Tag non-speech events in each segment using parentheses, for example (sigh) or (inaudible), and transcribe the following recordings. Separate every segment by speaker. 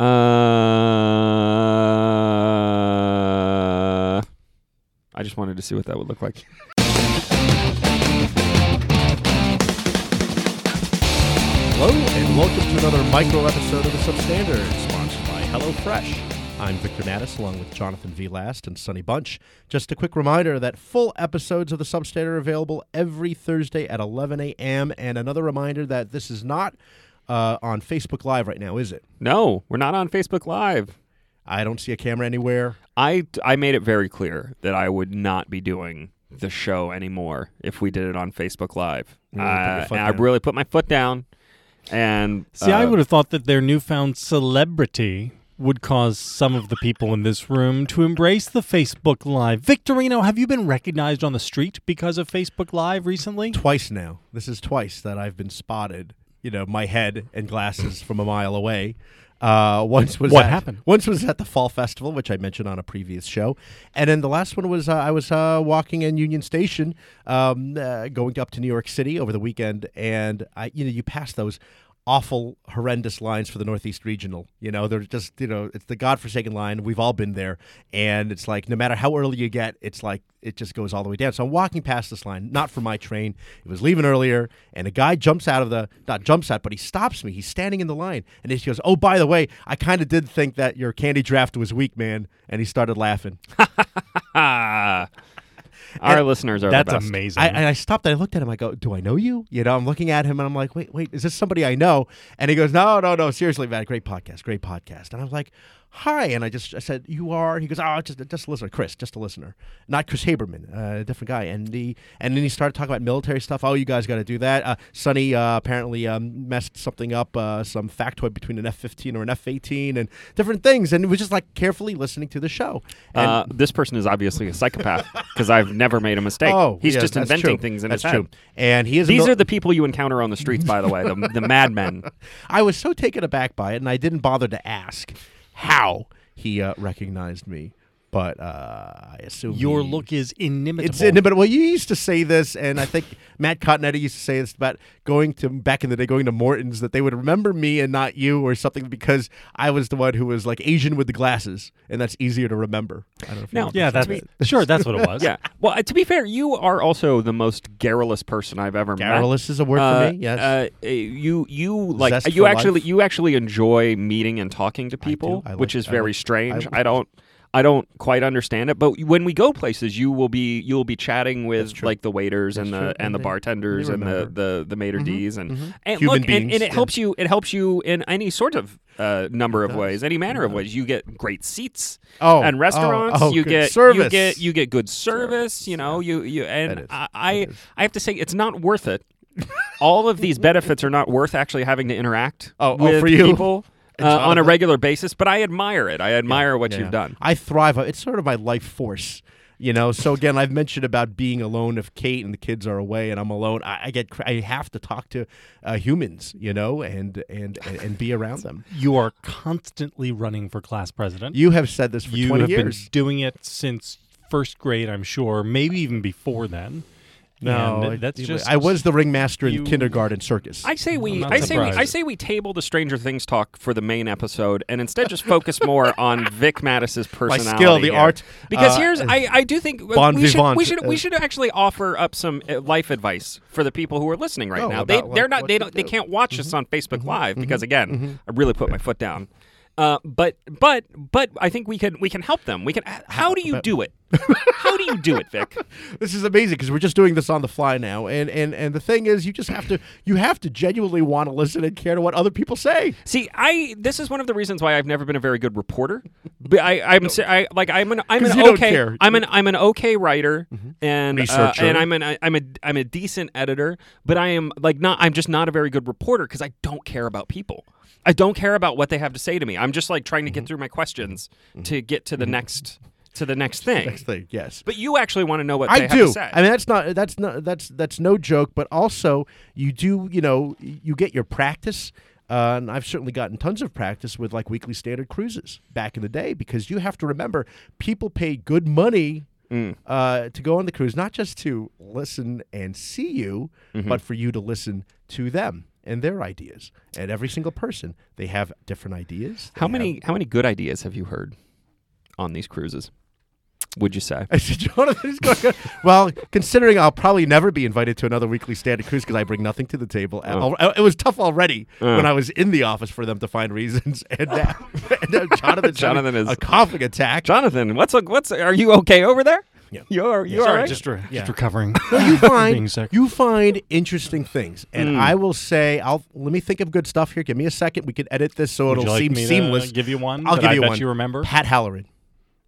Speaker 1: Uh, I just wanted to see what that would look like.
Speaker 2: Hello, and welcome to another micro episode of the Substandard, sponsored by HelloFresh. I'm Victor Matus, along with Jonathan V. Last and Sonny Bunch. Just a quick reminder that full episodes of the Substandard are available every Thursday at 11 a.m. And another reminder that this is not uh, on Facebook Live right now, is it?
Speaker 1: No, we're not on Facebook Live.
Speaker 2: I don't see a camera anywhere.
Speaker 1: I I made it very clear that I would not be doing the show anymore if we did it on Facebook Live.
Speaker 2: Really
Speaker 1: Uh, and I really put my foot down. And
Speaker 3: See, I
Speaker 1: uh,
Speaker 3: would have thought that their newfound celebrity would cause some of the people in this room to embrace the Facebook Live. Victorino, have you been recognized on the street because of Facebook Live recently?
Speaker 2: Twice now. This is twice that I've been spotted. You know, my head and glasses from a mile away. Uh, once was
Speaker 3: What
Speaker 2: at-
Speaker 3: happened?
Speaker 2: Once was at the fall festival, which I mentioned on a previous show, and then the last one was uh, I was uh, walking in Union Station, um, uh, going up to New York City over the weekend, and I, you know, you pass those awful, horrendous lines for the Northeast Regional. You know, they're just, you know, it's the godforsaken line. We've all been there, and it's like no matter how early you get, it's like it just goes all the way down. So I'm walking past this line, not for my train. It was leaving earlier, and a guy jumps out of the not jumps out, but he stops me. He's standing in the line, and he goes, "Oh, by the way, I kind of did think that your candy draft was weak, man." And he started laughing. (laughs)
Speaker 1: our listeners are
Speaker 3: That's
Speaker 1: the best.
Speaker 3: amazing.
Speaker 2: I, and I stopped and I looked at him. I go, "Do I know you?" You know, I'm looking at him and I'm like, "Wait, wait, is this somebody I know?" And he goes, "No, no, no, seriously, man, great podcast, great podcast." And I was like, "Hi," and I just I said, "You are?" He goes, "Oh, just just a listener, Chris, just a listener, not Chris Haberman, uh, a different guy." And the and then he started talking about military stuff. Oh, you guys got to do that. Uh, Sonny uh, apparently um, messed something up, uh, some factoid between an F-15 or an F-18 and different things, and it was just like carefully listening to the show. And
Speaker 1: Uh, this person is obviously a psychopath because I've (laughs) never made a mistake.
Speaker 2: oh,
Speaker 1: He's
Speaker 2: yeah,
Speaker 1: just inventing
Speaker 2: true.
Speaker 1: things in
Speaker 2: that's
Speaker 1: his
Speaker 2: true.
Speaker 1: head.
Speaker 2: And he is
Speaker 1: These
Speaker 2: mil-
Speaker 1: are the people you encounter on the streets, by the way, the, the madmen. (laughs)
Speaker 2: I was so taken aback by it, and I didn't bother to ask how he uh, recognized me. But uh, I assume
Speaker 3: Your
Speaker 2: he-
Speaker 3: look is inimitable.
Speaker 2: It's inimitable. Well, you used to say this, and I think (laughs) Matt Continetti used to say this about going to back in the day, going to Morton's, that they would remember me and not you, or something, because I was the one who was like Asian with the glasses, and that's easier to remember. I don't know if you
Speaker 1: Now-
Speaker 2: remember
Speaker 3: yeah,
Speaker 2: that.
Speaker 3: that's (laughs) sure. That's what it was. (laughs)
Speaker 1: yeah. Well, uh, to be fair, you are also the most garrulous person I've ever met.
Speaker 2: Garrulous is a word
Speaker 1: Uh,
Speaker 2: for me. Yes.
Speaker 1: Uh, uh, you you like
Speaker 2: Zest
Speaker 1: you actually
Speaker 2: life.
Speaker 1: you actually enjoy meeting and talking to people,
Speaker 2: I
Speaker 1: which
Speaker 2: like-
Speaker 1: is
Speaker 2: I
Speaker 1: very
Speaker 2: like-
Speaker 1: strange.
Speaker 2: I-
Speaker 1: I, don't I don't quite understand it. But when we go places, you will be you will be chatting with like the waiters and the
Speaker 2: true.
Speaker 1: and the
Speaker 2: They-
Speaker 1: bartenders
Speaker 2: they
Speaker 1: and the the the maitre d's and
Speaker 2: mhm.
Speaker 1: and
Speaker 2: Human
Speaker 1: look
Speaker 2: beings,
Speaker 1: and it
Speaker 2: yeah.
Speaker 1: helps you it helps you in any sort of uh, number of
Speaker 2: does.
Speaker 1: ways, any manner of ways. You get great seats
Speaker 2: oh,
Speaker 1: and restaurants.
Speaker 2: Oh, oh,
Speaker 1: you get
Speaker 2: service.
Speaker 1: you get you get good service. You know, you you and. I I. I have to say it's not worth it. All of these benefits are not worth actually having to interact (laughs)
Speaker 2: Oh, oh, for you?
Speaker 1: people
Speaker 2: And
Speaker 1: uh, on a regular basis. But I admire it. I admire what
Speaker 2: Yeah.
Speaker 1: you've done.
Speaker 2: I thrive. It's sort of my life force. You know, so again, I've mentioned about being alone. If Kate and the kids are away and I'm alone, I, I get I have to talk to uh, humans, you know, and, and and and be around them.
Speaker 3: You are constantly running for class president.
Speaker 2: You have said this for
Speaker 3: You
Speaker 2: 20
Speaker 3: have
Speaker 2: years.
Speaker 3: been doing it since first grade, I'm sure, maybe even before then.
Speaker 2: No,
Speaker 3: And
Speaker 2: I-
Speaker 3: that's just
Speaker 2: I was the ringmaster in
Speaker 3: you-
Speaker 2: kindergarten circus.
Speaker 1: I say we,
Speaker 3: I'm
Speaker 1: say we, I say we table the Stranger Things talk for the main episode, and instead just focus more (laughs) on Vic
Speaker 2: Matus's
Speaker 1: personality, my
Speaker 2: skill, the
Speaker 1: here.
Speaker 2: art.
Speaker 1: Because
Speaker 2: uh,
Speaker 1: here's, I, I do think
Speaker 2: bon
Speaker 1: we should, we should, we should actually offer up some uh, life advice for the people who are listening right
Speaker 2: Oh,
Speaker 1: now. They, they're
Speaker 2: what-
Speaker 1: not,
Speaker 2: what
Speaker 1: they don't, they can't watch us on Facebook Live because again,
Speaker 2: mm-hmm.
Speaker 1: I really put my foot down. Uh, but but but I think we can we can help them. We can. How do you do it? How do you do it, Vic? (laughs)
Speaker 2: this is amazing because we're just doing this on the fly now, and and and the thing is, you just have to you have to genuinely want to listen and care to what other people say.
Speaker 1: See, I this is one of the reasons why I've never been a very good reporter. But I, I'm s- I, like I'm an I'm an okay. I'm an I'm an okay writer mm-hmm. and uh, and I'm an I'm a I'm a decent editor, but I am like not I'm just not a very good reporter because I don't care about people. I don't care about what they have to say to me. I'm just like trying to get mm-hmm. through my questions mm-hmm. to get to the next to the next thing.
Speaker 2: Next thing, yes.
Speaker 1: But you actually want to know what
Speaker 2: I
Speaker 1: they have
Speaker 2: do.
Speaker 1: to say.
Speaker 2: I mean, that's not that's not that's that's no joke. But also, you do you know you get your practice. Uh, and I've certainly gotten tons of practice with like weekly standard cruises back in the day because you have to remember people pay good money
Speaker 1: Mm.
Speaker 2: uh, to go on the cruise, not just to listen and see you,
Speaker 1: Mm-hmm.
Speaker 2: but for you to listen to them. and their ideas. And every single person, they have different ideas.
Speaker 1: How many
Speaker 2: have-
Speaker 1: how many good ideas have you heard on these cruises? Would you say? (laughs)
Speaker 2: Jonathan's going. well, considering I'll probably never be invited to another weekly standard cruise because I bring nothing to the table.
Speaker 1: Oh.
Speaker 2: Al- It was tough already
Speaker 1: Uh.
Speaker 2: when I was in the office for them to find reasons, (laughs) and now, and now Jonathan's
Speaker 1: Jonathan is-
Speaker 2: a coughing attack.
Speaker 1: Jonathan, what's a, what's are you okay over there?
Speaker 2: Yeah.
Speaker 1: You're you
Speaker 3: Sorry,
Speaker 1: all right?
Speaker 3: just, re-
Speaker 2: Yeah.
Speaker 3: just recovering. (laughs)
Speaker 2: No, you
Speaker 3: Being
Speaker 2: find
Speaker 3: sick.
Speaker 2: you find interesting things, and
Speaker 1: Mm.
Speaker 2: I will say, I'll let me think of good stuff here. Give me a second. We can edit this so
Speaker 3: Would
Speaker 2: it'll
Speaker 3: you like
Speaker 2: seem
Speaker 3: me to
Speaker 2: seamless.
Speaker 3: give you one.
Speaker 2: I'll
Speaker 3: that
Speaker 2: give
Speaker 3: I
Speaker 2: you
Speaker 3: bet
Speaker 2: one.
Speaker 3: you remember.
Speaker 2: Pat Halloran,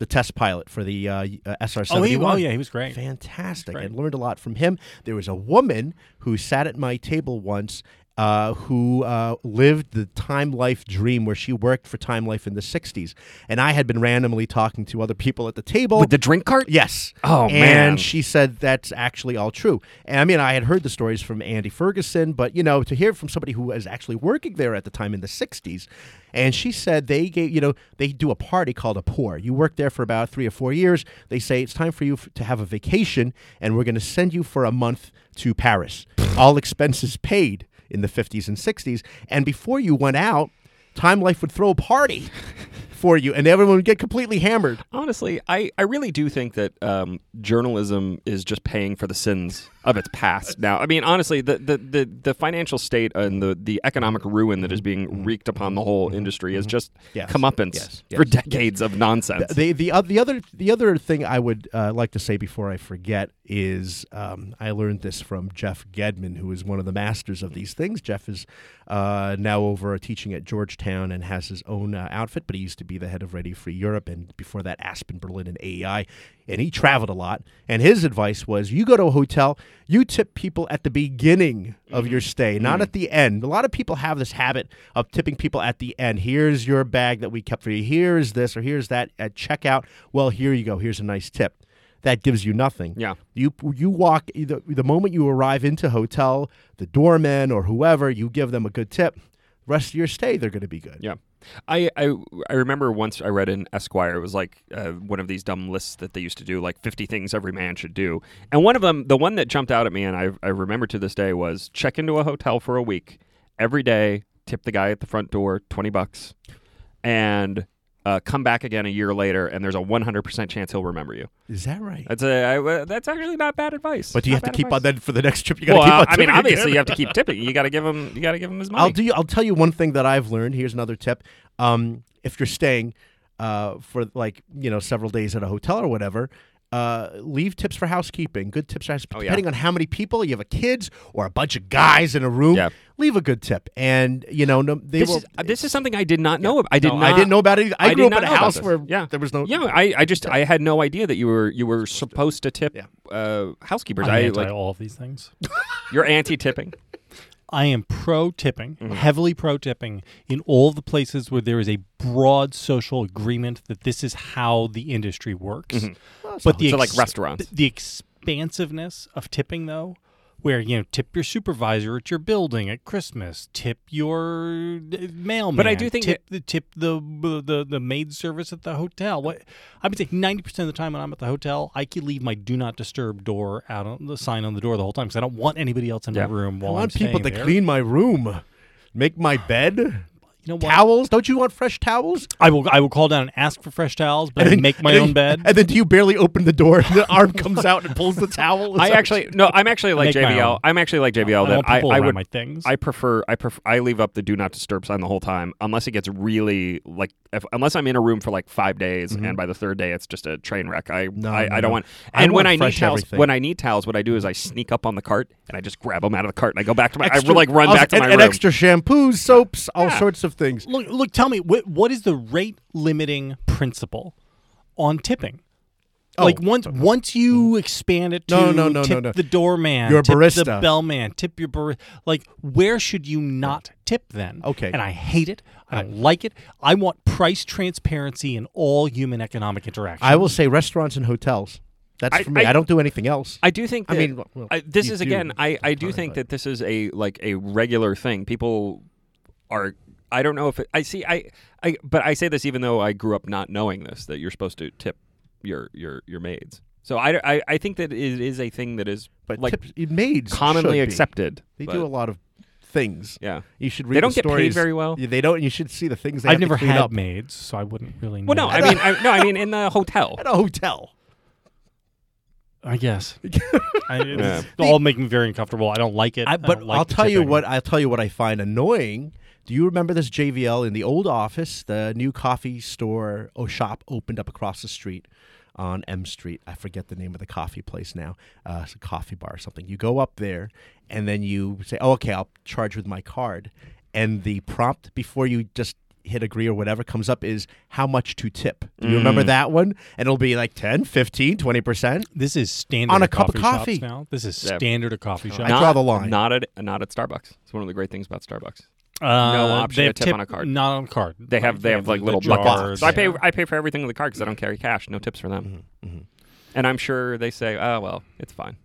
Speaker 2: the test pilot for the uh, uh, SR
Speaker 3: Oh,
Speaker 2: seventy
Speaker 3: he, oh, yeah, he was great.
Speaker 2: fantastic. I
Speaker 3: Great.
Speaker 2: learned a lot from him. There was a woman who sat at my table once uh, who uh, lived the Time Life dream where she worked for Time Life in the 60s. And I had been randomly talking to other people at the table.
Speaker 1: With the drink cart?
Speaker 2: Yes.
Speaker 1: Oh,
Speaker 2: and
Speaker 1: man.
Speaker 2: she said that's actually all true. And I mean, I had heard the stories from Andy Ferguson, but you know, to hear from somebody who was actually working there at the time in the 60s, and she said they gave, you know, they do a party called a pour. You work there for about three or four years. They say it's time for you f- to have a vacation, and we're going to send you for a month to Paris, all expenses paid in the 50s and 60s. And before you went out, Time Life would throw a party (laughs) for you, and everyone would get completely hammered.
Speaker 1: Honestly, I, I really do think that um, journalism is just paying for the sins of its past. Now, I mean, honestly, the, the, the, the financial state and the, the economic ruin that is being wreaked upon the whole industry is just
Speaker 2: Yes.
Speaker 1: comeuppance
Speaker 2: Yes.
Speaker 1: for
Speaker 2: Yes.
Speaker 1: decades of nonsense.
Speaker 2: The the the other the other thing I would uh, like to say before I forget is um, I learned this from Jeff Gedmin, who is one of the masters of these things. Jeff is uh, now over teaching at Georgetown and has his own uh, outfit, but he used to be the head of Radio Free Europe and before that Aspen, Berlin, and AEI. And he traveled a lot. And his advice was: you go to a hotel, you tip people at the beginning of mm-hmm. your stay, not mm-hmm. at the end. A lot of people have this habit of tipping people at the end. Here's your bag that we kept for you. Here's this or here's that at checkout. Well, here you go. Here's a nice tip. That gives you nothing.
Speaker 1: Yeah.
Speaker 2: You you walk the, the moment you arrive into hotel, the doorman or whoever, you give them a good tip. Rest of your stay, they're going to be good.
Speaker 1: Yeah. I, I I remember once I read in Esquire, it was like uh, one of these dumb lists that they used to do, like 50 things every man should do. And one of them, the one that jumped out at me and I, I remember to this day was check into a hotel for a week every day, tip the guy at the front door 20 bucks, and uh, come back again a year later, and there's a 100% chance he'll remember you.
Speaker 2: Is that right?
Speaker 1: That's a, I, that's actually not bad advice.
Speaker 2: but do you have to keep on
Speaker 1: advice.
Speaker 2: that for the next trip? You got to
Speaker 1: Well,
Speaker 2: keep
Speaker 1: uh,
Speaker 2: on
Speaker 1: I mean, obviously
Speaker 2: again.
Speaker 1: you have to keep tipping. You got to give him. You got to give him his money.
Speaker 2: I'll do. You, I'll tell you one thing that I've learned. Here's another tip. Um, if you're staying uh, for like you know several days at a hotel or whatever, uh, leave tips for housekeeping. Good tips for housekeeping.
Speaker 1: Oh, yeah.
Speaker 2: Depending on how many people you have, a kids or a bunch of guys in a room.
Speaker 1: Yeah.
Speaker 2: Leave a good tip, and you know no, they
Speaker 1: This
Speaker 2: will.
Speaker 1: is, uh, this is something I did not know. Of. I did
Speaker 2: no,
Speaker 1: not.
Speaker 2: I didn't know about it. Either. I,
Speaker 1: I
Speaker 2: grew
Speaker 1: did
Speaker 2: up in
Speaker 1: not
Speaker 2: a
Speaker 1: know about
Speaker 2: house where
Speaker 1: Yeah.
Speaker 2: there was no.
Speaker 1: Yeah, I, I just I had no idea that you were you were supposed to tip
Speaker 2: Yeah.
Speaker 1: uh, housekeepers.
Speaker 3: I'm
Speaker 1: I
Speaker 3: anti
Speaker 1: like
Speaker 3: all of these things. (laughs)
Speaker 1: you're anti tipping. (laughs)
Speaker 3: I am pro tipping,
Speaker 1: Mm-hmm.
Speaker 3: heavily pro tipping in all the places where there is a broad social agreement that this is how the industry works. But the
Speaker 1: Mm-hmm. Like
Speaker 3: ex-
Speaker 1: restaurants.
Speaker 3: the expansiveness of tipping, though, where you know tip your supervisor at your building at Christmas, tip your uh, mailman,
Speaker 1: But I do think
Speaker 3: tip the tip the, the the maid service at the hotel. What I would say ninety percent of the time when I'm at the hotel, I can leave my do not disturb door out on the sign on the door the whole time because I don't want anybody else in
Speaker 1: Yeah.
Speaker 3: my room
Speaker 2: I
Speaker 3: while
Speaker 2: want
Speaker 3: am
Speaker 2: people to
Speaker 3: there.
Speaker 2: clean my room, make my bed,
Speaker 3: You know what?
Speaker 2: towels. Don't you want fresh towels?
Speaker 3: I will I will call down and ask for fresh towels, but
Speaker 2: And
Speaker 3: I
Speaker 2: then-
Speaker 3: make my
Speaker 2: and then-
Speaker 3: own bed.
Speaker 2: And then do you barely open the door and the arm comes out and pulls the towel? Is
Speaker 1: I actually no. I'm actually like
Speaker 3: JVL.
Speaker 1: I'm actually like JVL.
Speaker 3: I
Speaker 1: that
Speaker 3: want
Speaker 1: I, I
Speaker 3: around
Speaker 1: would
Speaker 3: my things.
Speaker 1: I prefer I prefer I leave up the do not disturb sign the whole time unless it gets really like if, unless I'm in a room for like five days and by the third day it's just a train wreck. I
Speaker 2: Mm-hmm. No,
Speaker 1: I,
Speaker 2: no,
Speaker 1: I don't
Speaker 2: no.
Speaker 1: want.
Speaker 2: I
Speaker 1: And when I need towels,
Speaker 2: everything.
Speaker 1: when I need towels, what I do is I sneak up on the cart and I just grab them out of the cart and I go back to my.
Speaker 2: Extra-
Speaker 1: I like run back to
Speaker 2: and,
Speaker 1: my
Speaker 2: and
Speaker 1: room.
Speaker 2: extra shampoos, soaps, all
Speaker 1: Yeah.
Speaker 2: sorts of things.
Speaker 3: Look, look. Tell me, what, what is the rate limiting principle on tipping?
Speaker 2: Oh.
Speaker 3: Like once once you expand it to
Speaker 2: No, no, no, no,
Speaker 3: tip
Speaker 2: no.
Speaker 3: the doorman,
Speaker 2: Your
Speaker 3: tip the
Speaker 2: barista.
Speaker 3: bellman, tip your barista. Like where should you not tip then?
Speaker 2: Okay.
Speaker 3: and I hate it. I don't like it. I want price transparency in all human economic interactions.
Speaker 2: I will say restaurants and hotels. That's
Speaker 1: I-
Speaker 2: for me. I,
Speaker 1: I-
Speaker 2: don't do anything else.
Speaker 1: I do think.
Speaker 2: I mean, well,
Speaker 1: I, this is again. I, I do think that this is a like a regular thing. People are. I don't know if it, I see. I I but I say this even though I grew up not knowing this that you're supposed to tip your your your maids. So I, I, I think that it is a thing that is
Speaker 2: but
Speaker 1: like
Speaker 2: tips, maids
Speaker 1: commonly accepted.
Speaker 2: They
Speaker 1: but-
Speaker 2: do a lot of things.
Speaker 1: Yeah.
Speaker 2: You should read.
Speaker 1: They don't
Speaker 2: the
Speaker 1: get paid
Speaker 2: stories.
Speaker 1: very well.
Speaker 2: Yeah, They don't. You should see the things they
Speaker 3: I've
Speaker 2: have
Speaker 3: never
Speaker 2: to clean
Speaker 3: had
Speaker 2: up
Speaker 3: maids, so I wouldn't really know.
Speaker 1: Well, no, I mean, I, no, I mean in the hotel. (laughs)
Speaker 2: at a hotel.
Speaker 3: I guess. (laughs) I, it's
Speaker 1: Yeah.
Speaker 3: all making me very uncomfortable. I don't like it.
Speaker 2: I,
Speaker 3: I
Speaker 2: but
Speaker 3: don't like
Speaker 2: I'll
Speaker 3: the
Speaker 2: tell you what. I'll tell you what I find annoying. Do you remember this JVL in the old office? The new coffee store or shop opened up across the street on M Street. I forget the name of the coffee place now. Uh, it's a coffee bar or something. You go up there and then you say, "Oh, okay, I'll charge with my card." And the prompt before you just hit agree or whatever comes up is how much to tip. Do you remember
Speaker 1: Mm.
Speaker 2: that one? And it'll be like 10, 15, 20%.
Speaker 3: This is standard
Speaker 2: On a
Speaker 3: at
Speaker 2: cup of
Speaker 3: coffee shops now. This is
Speaker 1: Yeah.
Speaker 3: standard at coffee shops.
Speaker 2: I draw the line.
Speaker 1: Not at not at Starbucks. It's one of the great things about Starbucks.
Speaker 3: Uh,
Speaker 1: option
Speaker 3: they
Speaker 1: to
Speaker 3: have
Speaker 1: tip
Speaker 3: tip
Speaker 1: on a card.
Speaker 3: Not on a card.
Speaker 1: They have
Speaker 3: Right.
Speaker 1: they have like
Speaker 3: the
Speaker 1: little
Speaker 3: jars.
Speaker 1: buckets. So I pay I pay for everything with the card because I don't carry cash. No tips for them.
Speaker 2: Mm-hmm.
Speaker 1: And I'm sure they say, oh well, it's fine.